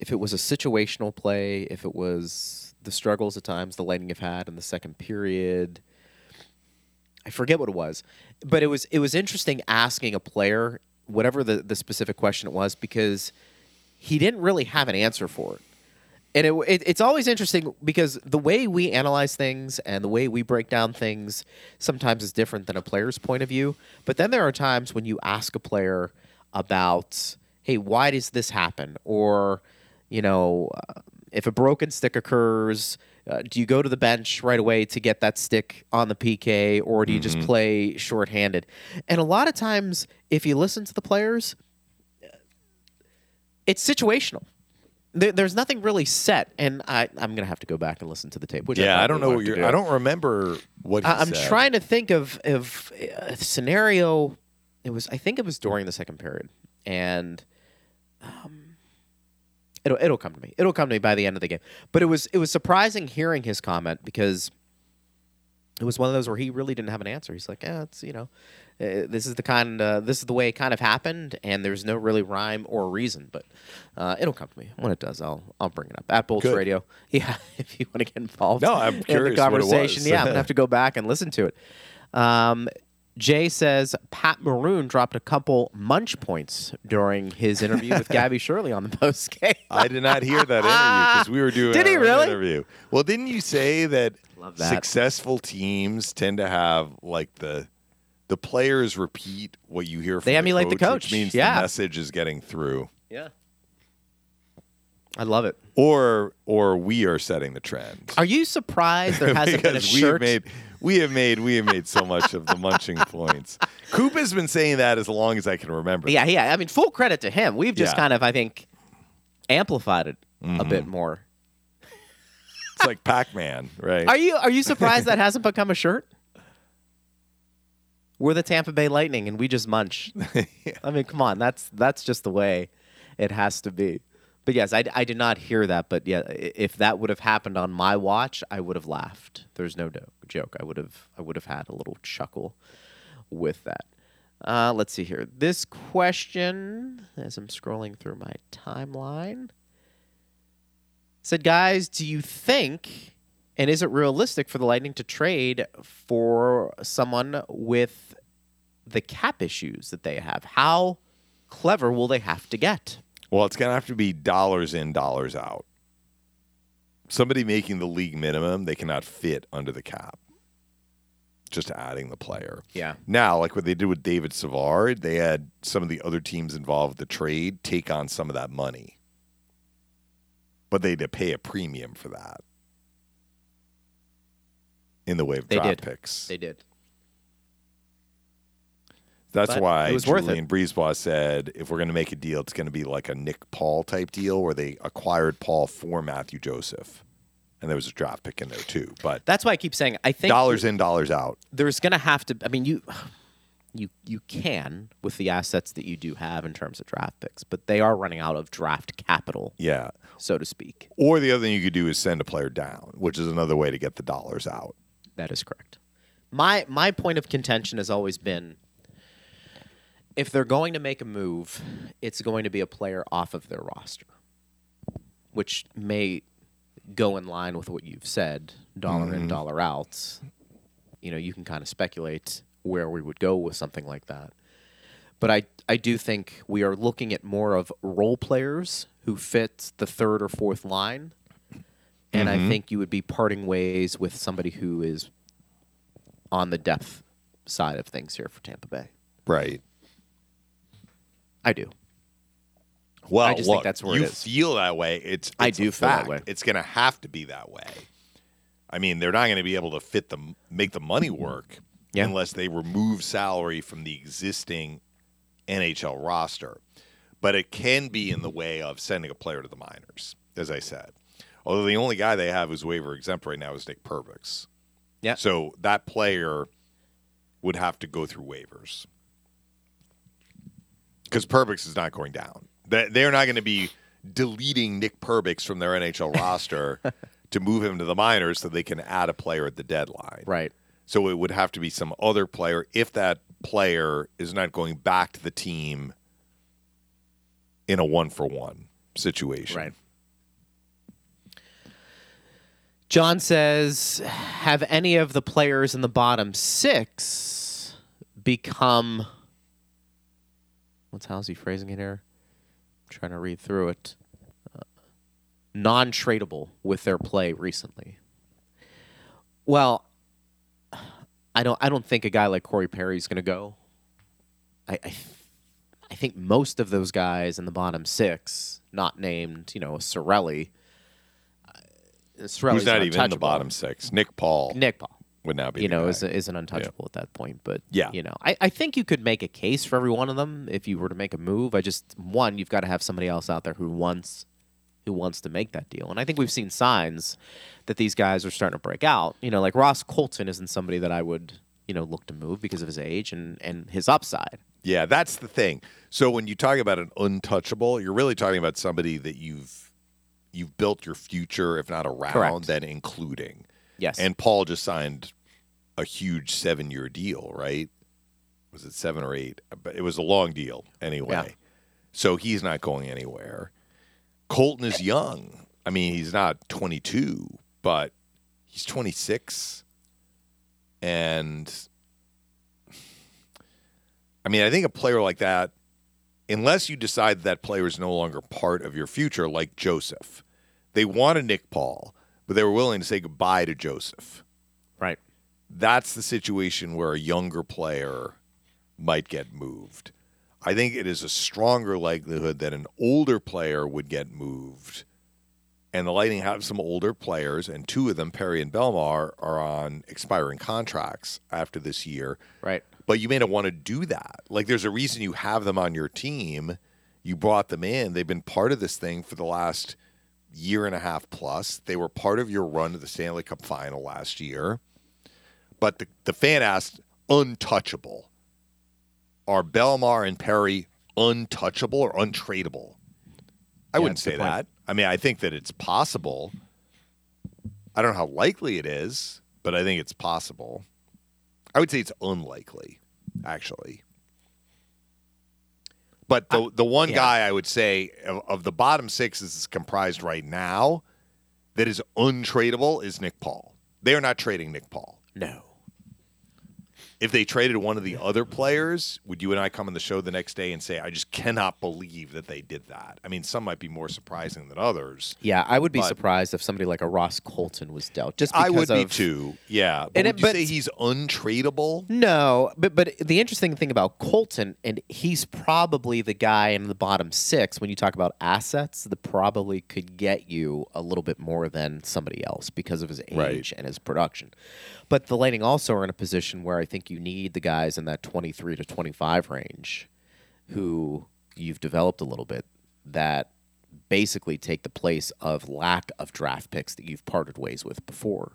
if it was a situational play, if it was the struggles at times the Lightning have had in the second period. I forget what it was, but it was it was interesting asking a player whatever the, the specific question it was because he didn't really have an answer for it. And it, it, it's always interesting because the way we analyze things and the way we break down things sometimes is different than a player's point of view. But then there are times when you ask a player about, hey, why does this happen? Or, you know, uh, if a broken stick occurs, uh, do you go to the bench right away to get that stick on the PK or do you just play shorthanded? And a lot of times, if you listen to the players, it's situational. There, there's nothing really set, and I, I'm gonna have to go back and listen to the tape. Which Yeah, I don't know what you're. do. I don't remember what he I, I'm said. trying to think of of a scenario. It was I think it was during the second period, and um, it'll it'll come to me. It'll come to me by the end of the game. But it was it was surprising hearing his comment because it was one of those where he really didn't have an answer. He's like, yeah, it's you know, uh, this is the kind uh, this is the way it kind of happened, and there's no really rhyme or reason. But uh, it'll come to me when it does. I'll I'll bring it up at Bolts Good. Radio. (laughs) Yeah, if you want to get involved. No, I'm in the curious what it conversation. was. Yeah, I'm gonna have to go back and listen to it. Um, Jay says Pat Maroon dropped a couple munch points during his interview with (laughs) Gabby Shirley on the post game. I did not hear that interview because we were doing Did he really? interview. Well, didn't you say that, that. successful teams tend to have like the the players repeat what you hear from They emulate the which coach. means Yeah. the message is getting through. Yeah, I love it. Or or we are setting the trend. Are you surprised there (laughs) hasn't been a because we have shirt? made we have made we have made so much of the munching (laughs) points. Coop has been saying that as long as I can remember. yeah, yeah. I mean, full credit to him. We've just Yeah. kind of, I think, amplified it a Mm-hmm. bit more. It's like Pac-Man, right? Are you are you surprised that hasn't become a shirt? We're the Tampa Bay Lightning, and we just munch. (laughs) I mean, come on, that's that's just the way it has to be. But yes, I, I did not hear that. But yeah, if that would have happened on my watch, I would have laughed. There's no joke. I would have I would have had a little chuckle with that. Uh, let's see here. This question, as I'm scrolling through my timeline, said, guys, do you think, and is it realistic for the Lightning to trade for someone with the cap issues that they have? How clever will they have to get? Well, it's going to have to be dollars in, dollars out. Somebody making the league minimum, they cannot fit under the cap. Just adding the player. Yeah. Now, like what they did with David Savard, they had some of the other teams involved with the trade take on some of that money. But they had to pay a premium for that in the way of They draft did. picks. They did. That's But why it was Julien BriseBois said if we're going to make a deal, it's going to be like a Nick Paul type deal where they acquired Paul for Mathieu Joseph and there was a draft pick in there too. But That's why I keep saying I think dollars in, dollars out. there's going to have to. I mean, you you you can with the assets that you do have in terms of draft picks, but they are running out of draft capital, Yeah. so to speak. Or the other thing you could do is send a player down, which is another way to get the dollars out. That is correct. My my point of contention has always been if they're going to make a move, it's going to be a player off of their roster, which may go in line with what you've said, dollar in, mm-hmm. dollar out. You know, you can kind of speculate where we would go with something like that. But I I do think we are looking at more of role players who fit the third or fourth line. And I mm-hmm. think you would be parting ways with somebody who is on the depth side of things here for Tampa Bay. Right. I do. Well, I just think that's where you is. feel that way. It's, I do feel that way. It's going to have to be that way. I mean, they're not going to be able to fit the make the money work Yeah. unless they remove salary from the existing NHL roster. But it can be in the way of sending a player to the minors, as I said. Although the only guy they have who's waiver exempt right now is Nick Perbix. Yeah. So that player would have to go through waivers because Perbix is not going down. They- They're not going to be deleting Nick Perbix from their NHL (laughs) roster to move him to the minors so they can add a player at the deadline. Right. So it would have to be some other player if that player is not going back to the team in a one for one situation. Right. John says, have any of the players in the bottom six become what's how's he phrasing it here? I'm trying to read through it. Uh, non-tradable with their play recently. Well, I don't. I don't think a guy like Corey Perry is going to go. I, I, I think most of those guys in the bottom six, not named, you know, Cirelli. Uh, Cirelli's Who's not even in the bottom six? Nick Paul Nick Paul, would now be. you know, is is an untouchable at that point. But Yeah. you know, I, I think you could make a case for every one of them if you were to make a move. I just one, you've got to have somebody else out there who wants who wants to make that deal. And I think we've seen signs that these guys are starting to break out. You know, like Ross Colton isn't somebody that I would, you know, look to move because of his age and, and his upside. Yeah, that's the thing. So when you talk about an untouchable, you're really talking about somebody that you've you've built your future, if not around, Correct. then including. Yes. And Paul just signed a huge seven year deal, right? Was it seven or eight? But it was a long deal anyway. Yeah. So he's not going anywhere. Colton is young. I mean, he's not 22, but he's 26. And I mean, I think a player like that, unless you decide that player is no longer part of your future, like Joseph, they wanted Nick Paul, but they were willing to say goodbye to Joseph. That's the situation where a younger player might get moved. I think it is a stronger likelihood that an older player would get moved. And the Lightning have some older players, and two of them, Perry and Bellemare, are on expiring contracts after this year Right. but you may not want to do that. Like, there's a reason you have them on your team. You brought them in. They've been part of this thing for the last year and a half plus. They were part of your run to the Stanley Cup final last year. But the, the fan asked, untouchable. Are Bellemare and Perry untouchable or untradeable? I Yeah, wouldn't say that. I mean, I think that it's possible. I don't know how likely it is, but I think it's possible. I would say it's unlikely, actually. But the the one yeah. guy I would say of, of the bottom six is comprised right now that is untradeable is Nick Paul. They are not trading Nick Paul. No. If they traded one of the other players, would you and I come on the show the next day and say, "I just cannot believe that they did that"? I mean, some might be more surprising than others. Yeah, I would be But- surprised if somebody like a Ross Colton was dealt. Just because I would be of, too. Yeah, but And would it- you but- say he's untradeable? No, but but the interesting thing about Colton, and he's probably the guy in the bottom six when you talk about assets that probably could get you a little bit more than somebody else because of his age Right. and his production. But the Lightning also are in a position where I think you need the guys in that twenty three to twenty five range, who you've developed a little bit that basically take the place of lack of draft picks that you've parted ways with before.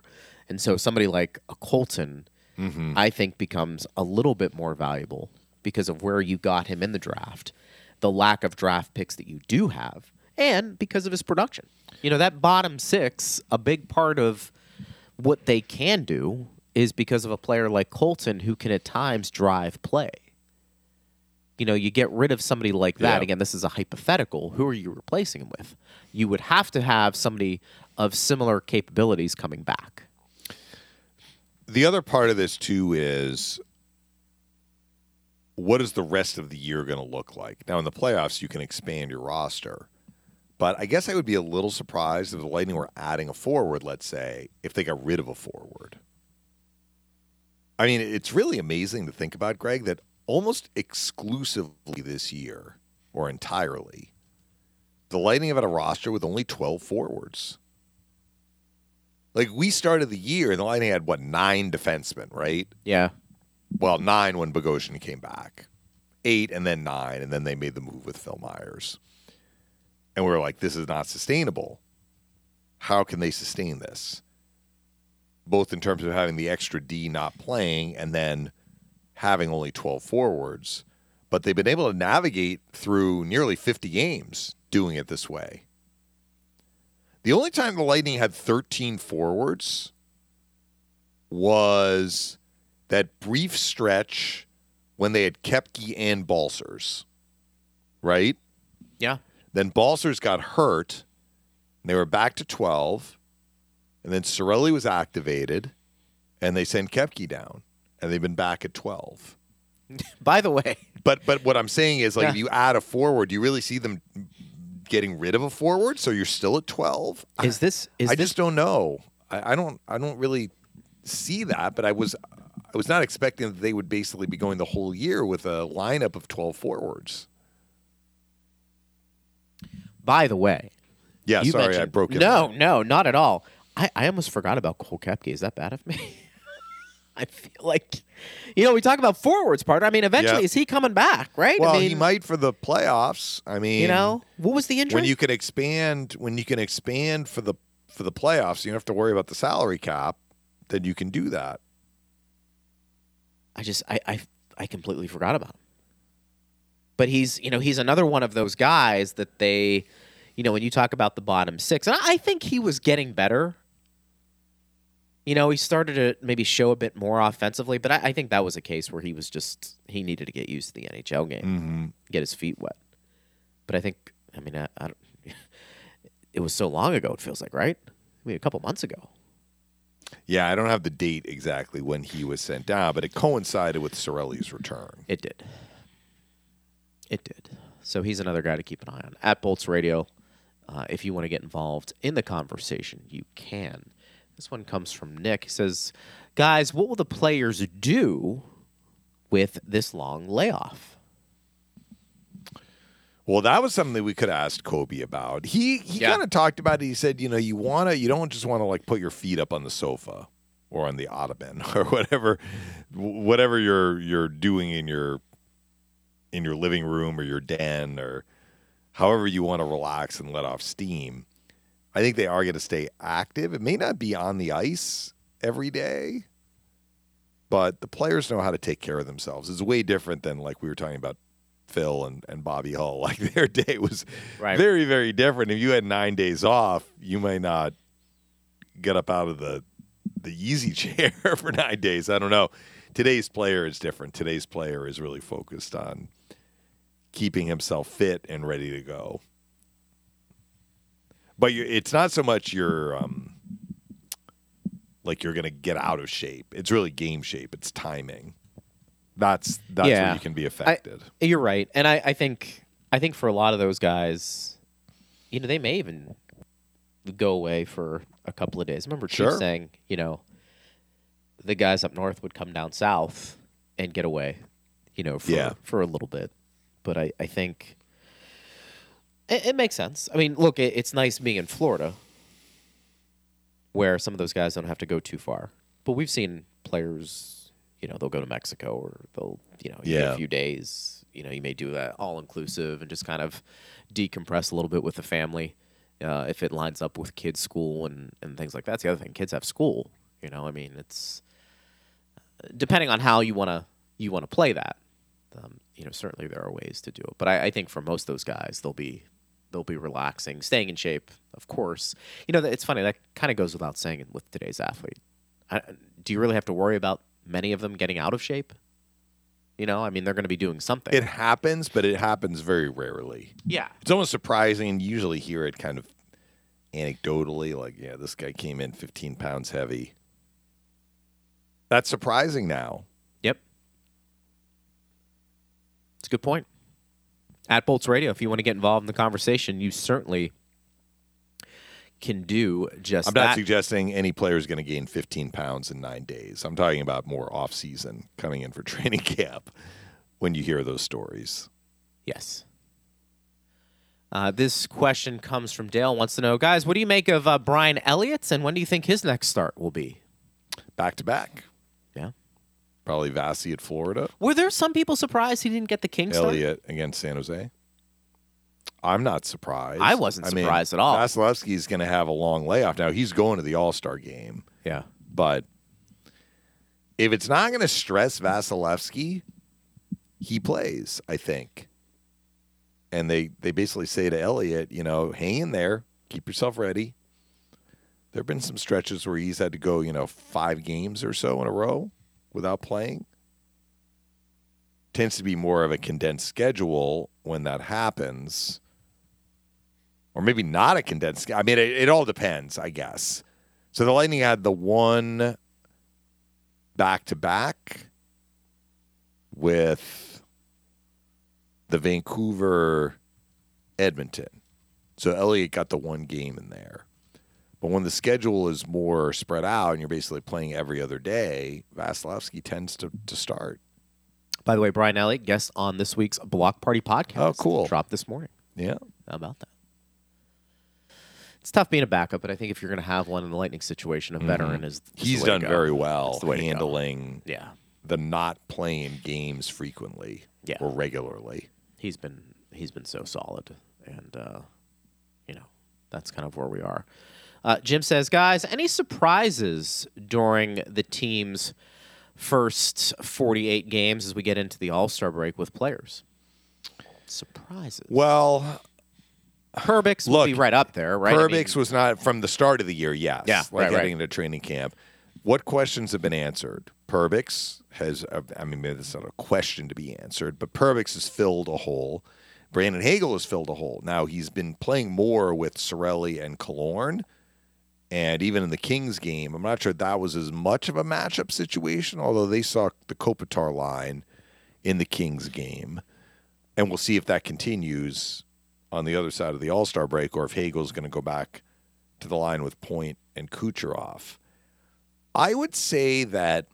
And so somebody like a Colton, mm-hmm. I think, becomes a little bit more valuable because of where you got him in the draft, the lack of draft picks that you do have, and because of his production. You know, that bottom six, a big part of what they can do is because of a player like Colton who can at times drive play. You know, you get rid of somebody like that. Yeah. Again, this is a hypothetical. Who are you replacing him with? You would have to have somebody of similar capabilities coming back. the other part of this too is what is the rest of the year going to look like? Now in the playoffs, you can expand your roster, but I guess I would be a little surprised if the Lightning were adding a forward. Let's say if they got rid of a forward. I mean, it's really amazing to think about, Greg, that almost exclusively this year, or entirely, the Lightning have had a roster with only twelve forwards. Like we started the year, and the Lightning had what nine defensemen, right? Yeah. Well, nine when Bogosian came back, eight, and then nine, and then they made the move with Phil Myers, and we were like, "This is not sustainable. How can they sustain this?" Both in terms of having the extra D not playing, and then having only twelve forwards, but they've been able to navigate through nearly fifty games doing it this way. The only time the Lightning had 13 forwards was that brief stretch when they had Koepke and Balcers, right? Yeah. Then Balcers got hurt, and they were back to 12, and then Cirelli was activated, and they sent Koepke down, and they've been back at 12. (laughs) By the way, But but what I'm saying is like Yeah. if you add a forward, do you really see them getting rid of a forward? So you're still at 12? is this is I this just don't know. I, I don't. I don't really see that. But I was. I was not expecting that they would basically be going the whole year with a lineup of twelve forwards. by the way? Yeah, sorry, I broke it. No, no, not at all. I, I almost forgot about Cole Koepke. Is that bad of me? (laughs) I feel like, you know, we talk about forwards part. I mean, eventually, Yeah. is he coming back? Right? Well, I mean, he might for the playoffs. I mean, You know, what was the injury? when you can expand, when you can expand for the for the playoffs, you don't have to worry about the salary cap. Then you can do that. I just I, I I completely forgot about him. But he's you know he's another one of those guys that they, you know, when you talk about the bottom six, and I think he was getting better. You know, he started to maybe show a bit more offensively, but I, I think that was a case where he was just he needed to get used to the NHL game, Mm-hmm. get his feet wet. But I think I mean I, I don't. (laughs) It was so long ago. It feels like right. I mean, a couple months ago. Yeah, I don't have the date exactly when he was sent down, but it coincided with Cirelli's return. It did. It did. So he's another guy to keep an eye on. At Bolts Radio, uh, if you want to get involved in the conversation, you can. This one comes from Nick. He says, Guys, what will the players do with this long layoff? Well, that was something that we could have asked Kobe about. He he Yeah. kind of talked about it. He said, you know, you want to you don't just want to like put your feet up on the sofa or on the ottoman (laughs) or whatever whatever you're you're doing in your in your living room or your den or however you want to relax and let off steam. I think they are going to stay active. It may not be on the ice every day, but the players know how to take care of themselves. It's way different than like we were talking about Phil and, and Bobby Hull. (laughs) Like their day was Right. very, very different. If you had nine days off, you may not get up out of the the easy (laughs) chair for nine days. I don't know. Today's player is different. Today's player is really focused on keeping himself fit and ready to go. But you it's not so much your um, like you're going to get out of shape. It's really game shape. It's timing. That's that's where you can be affected. You're right, and I, I think I think for a lot of those guys, you know, they may even go away for a couple of days. I remember Chief Sure. saying, you know, the guys up north would come down south and get away, you know, for Yeah. for a little bit. But I, I think it, it makes sense. I mean, look, it, it's nice being in Florida, where some of those guys don't have to go too far. But we've seen players, you know, they'll go to Mexico or they'll, you know, Yeah. a few days you know you may do that all inclusive and just kind of decompress a little bit with the family uh, if it lines up with kids' school and and things like that. That's the other thing. Kids have school. You know, I mean, it's depending on how you want to you want to play that. Um, you know, certainly there are ways to do it, but I, I think for most of those guys, they'll be they'll be relaxing, staying in shape, of course. You know, it's funny that kind of goes without saying with today's athlete. I, do you really have to worry about many of them getting out of shape? You know, I mean, they're going to be doing something. It happens, but it happens very rarely. yeah, It's almost surprising, and you usually hear it kind of anecdotally, like, yeah, this guy came in 15 pounds heavy. That's surprising now. Yep. It's a good point. At Bolts Radio, if you want to get involved in the conversation, you certainly can do just I'm not that. suggesting any player is going to gain 15 pounds in nine days. I'm talking about more off season coming in for (laughs) training camp when you hear those stories. Yes. Uh, this question comes from Dale. Wants to know, guys, what do you make of uh, Brian Elliott, and when do you think his next start will be? Back to back. Probably Vasi at Florida, Were there some people surprised he didn't get the King start? Elliott against San Jose. I'm not surprised. I wasn't mean, surprised at all. Vasilevskiy's going to have a long layoff. Now, he's going to the All Star game, Yeah. but if it's not going to stress Vasilevskiy, he plays, I think. And they, they basically say to Elliott, you know, hang in there, keep yourself ready. There have been some stretches where he's had to go, you know, five games or so in a row without playing. Tends to be more of a condensed schedule when that happens. Or maybe not a condensed I mean, it, it all depends, I guess. So the Lightning had the one back to back with the Vancouver Edmonton. So Elliott got the one game in there. But when the schedule is more spread out and you're basically playing every other day, Vasilevskiy tends to, to start. By the way, Brian Elliott, guest on this week's Block Party podcast. Oh, cool. Dropped this morning. Yeah. How about that? It's tough being a backup, but I think if you're going to have one in the Lightning situation, a veteran is. is Mm-hmm. He's done very well That's the way handling Yeah, the not playing games frequently Yeah. or regularly. he's been he's been so solid, and uh, you know that's kind of where we are. Uh, Jim says, guys, any surprises during the team's first 48 games as we get into the All Star break with players? Surprises. Well, Perbix would be right up there, right? I mean, Perbix was not from the start of the year, yes. Yeah, like right, heading right. into training camp. What questions have been answered? Perbix has, uh, I mean, maybe that's not a question to be answered, but Perbix has filled a hole. Brandon Hagel has filled a hole. Now he's been playing more with Cirelli and Killorn. And even in the Kings game, I'm not sure that was as much of a matchup situation, although they saw the Kopitar line in the Kings game. And we'll see if that continues on the other side of the All Star break, or if Hagel's going to go back to the line with Point and Kucherov. I would say that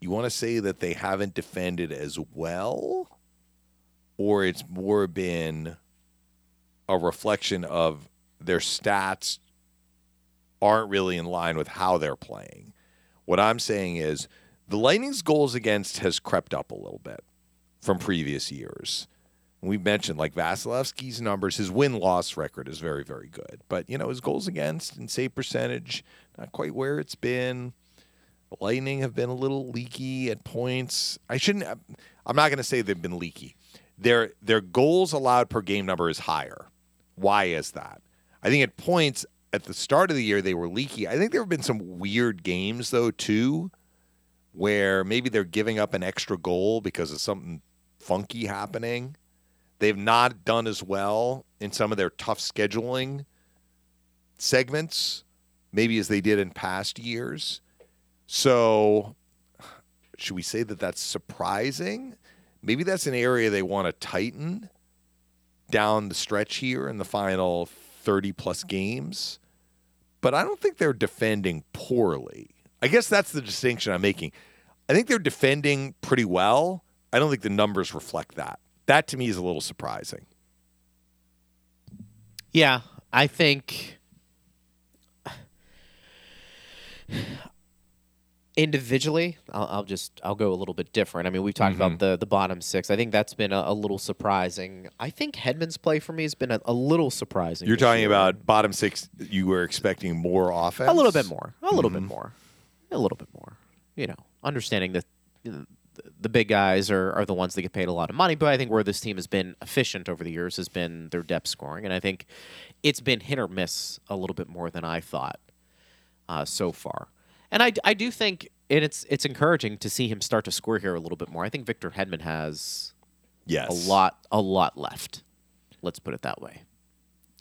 you want to say that they haven't defended as well, or it's more been a reflection of their stats aren't really in line with how they're playing. What I'm saying is the Lightning's goals against has crept up a little bit from previous years. We've mentioned like Vasilevskiy's numbers, his win loss record is very, very good. But, you know, his goals against and save percentage, not quite where it's been. The Lightning have been a little leaky at points. I shouldn't, I'm not going to say they've been leaky. Their, their goals allowed per game number is higher. Why is that? I think at points at the start of the year, they were leaky. I think there have been some weird games, though, too, where maybe they're giving up an extra goal because of something funky happening. They've not done as well in some of their tough scheduling segments, maybe as they did in past years. So, should we say that that's surprising? Maybe that's an area they want to tighten down the stretch here in the final 30 plus games. But I don't think they're defending poorly. I guess that's the distinction I'm making. I think they're defending pretty well. I don't think the numbers reflect that. That to me is a little surprising. Yeah, I think individually, I'll, I'll just I'll go a little bit different. I mean, we've talked Mm-hmm. about the the bottom six. I think that's been a, a little surprising. I think Hedman's play for me has been a, a little surprising. You're talking year. about bottom six. You were expecting more offense. a little bit more, a little Mm-hmm. bit more, a little bit more. You know, understanding that you know, the, the big guys are, are the ones that get paid a lot of money. But I think where this team has been efficient over the years has been their depth scoring, and I think it's been hit or miss a little bit more than I thought uh, so far. And I, I do think and it's it's encouraging to see him start to score here a little bit more. I think Victor Hedman has Yes. a lot a lot left. Let's put it that way.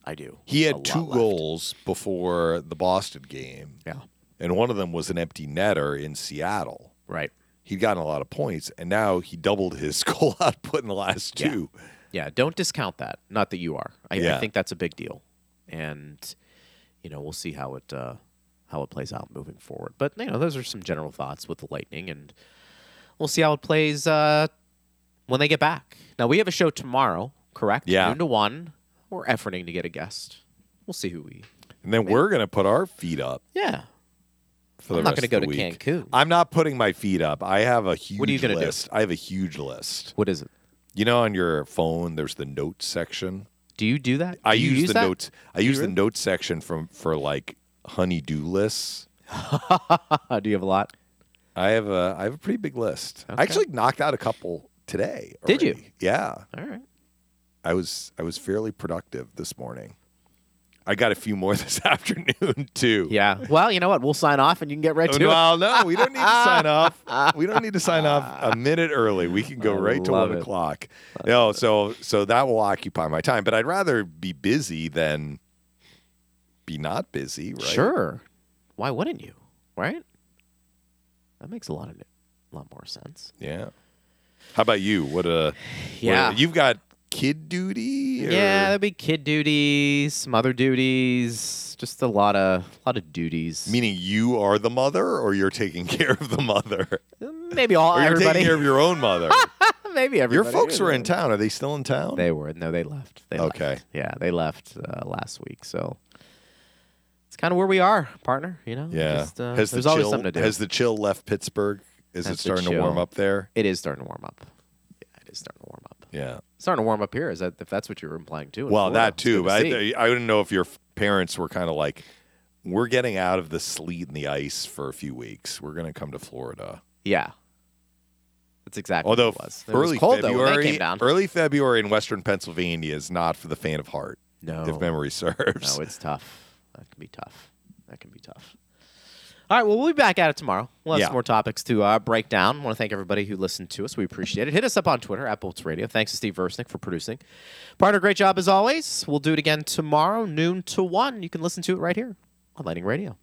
I do. He had two left. goals before the Boston game, Yeah. and one of them was an empty netter in Seattle. Right. He'd gotten a lot of points, and now he doubled his (laughs) goal output in the last two. Yeah, don't discount that. Not that you are. I, I think that's a big deal, and you know we'll see how it uh, how it plays out moving forward. But you know those are some general thoughts with the Lightning, and we'll see how it plays uh, when they get back. Now we have a show tomorrow, correct? Yeah. noon to one. We're efforting to get a guest. We'll see who we. And then we're going to put our feet up Yeah, for the I'm not gonna go to week. Cancun. I'm not putting my feet up. I have a huge What are you gonna do? list. I have a huge list. what is it? You know, on your phone, there's the notes section. Do you do that? I Do you use, use the that? notes. I use really? the notes section from for like honey-do lists. (laughs) do you have a lot? I have a I have a pretty big list. Okay. I actually knocked out a couple today. Did you? Yeah. All right. I was I was fairly productive this morning. I got a few more (laughs) this afternoon too. Yeah. Well, you know what? We'll sign off, and you can get right Oh, to it. well, no, we don't need to sign (laughs) off. We don't need to sign off a minute early. We can go I right to one it. o'clock. No, so so that will occupy my time. But I'd rather be busy than be not busy, right? Sure. Why wouldn't you? Right? That makes a lot of a lot more sense. Yeah. How about you? What uh Yeah. what- you've got kid duty? or- Yeah, there'd be kid duties, some other duties, just a lot of a lot of duties. Meaning you are the mother or you're taking (laughs) care of the mother? maybe all Or you're everybody. taking care of your own mother. (laughs) maybe everybody. your folks were in town. Are they still in town? They were. No, they left. They Okay. left. Yeah, they left uh, last week. So kind of where we are, partner. You know. yeah. Just, uh, has there's the always chill, something to do. Has the chill left Pittsburgh? Is Has it starting to warm up there? it is starting to warm up. Yeah, it is starting to warm up. Yeah. starting to warm up here. Is that if that's what you were implying too? Well, Florida. that too. But to. I, I didn't know if your parents were kind of like, we're getting out of the sleet and the ice for a few weeks. We're going to come to Florida. yeah, that's exactly Although what it was. It was early cold though when February, early February in Western Pennsylvania is not for the faint of heart, no, if memory (laughs) serves. no, it's tough. That can be tough. That can be tough. All right, well, we'll be back at it tomorrow. We'll have Yeah. some more topics to uh, break down. I want to thank everybody who listened to us. We appreciate it. Hit us up on Twitter at Bolts Radio. Thanks to Steve Versnick for producing. Partner, great job as always. We'll do it again tomorrow, noon to 1. You can listen to it right here on Lightning Radio.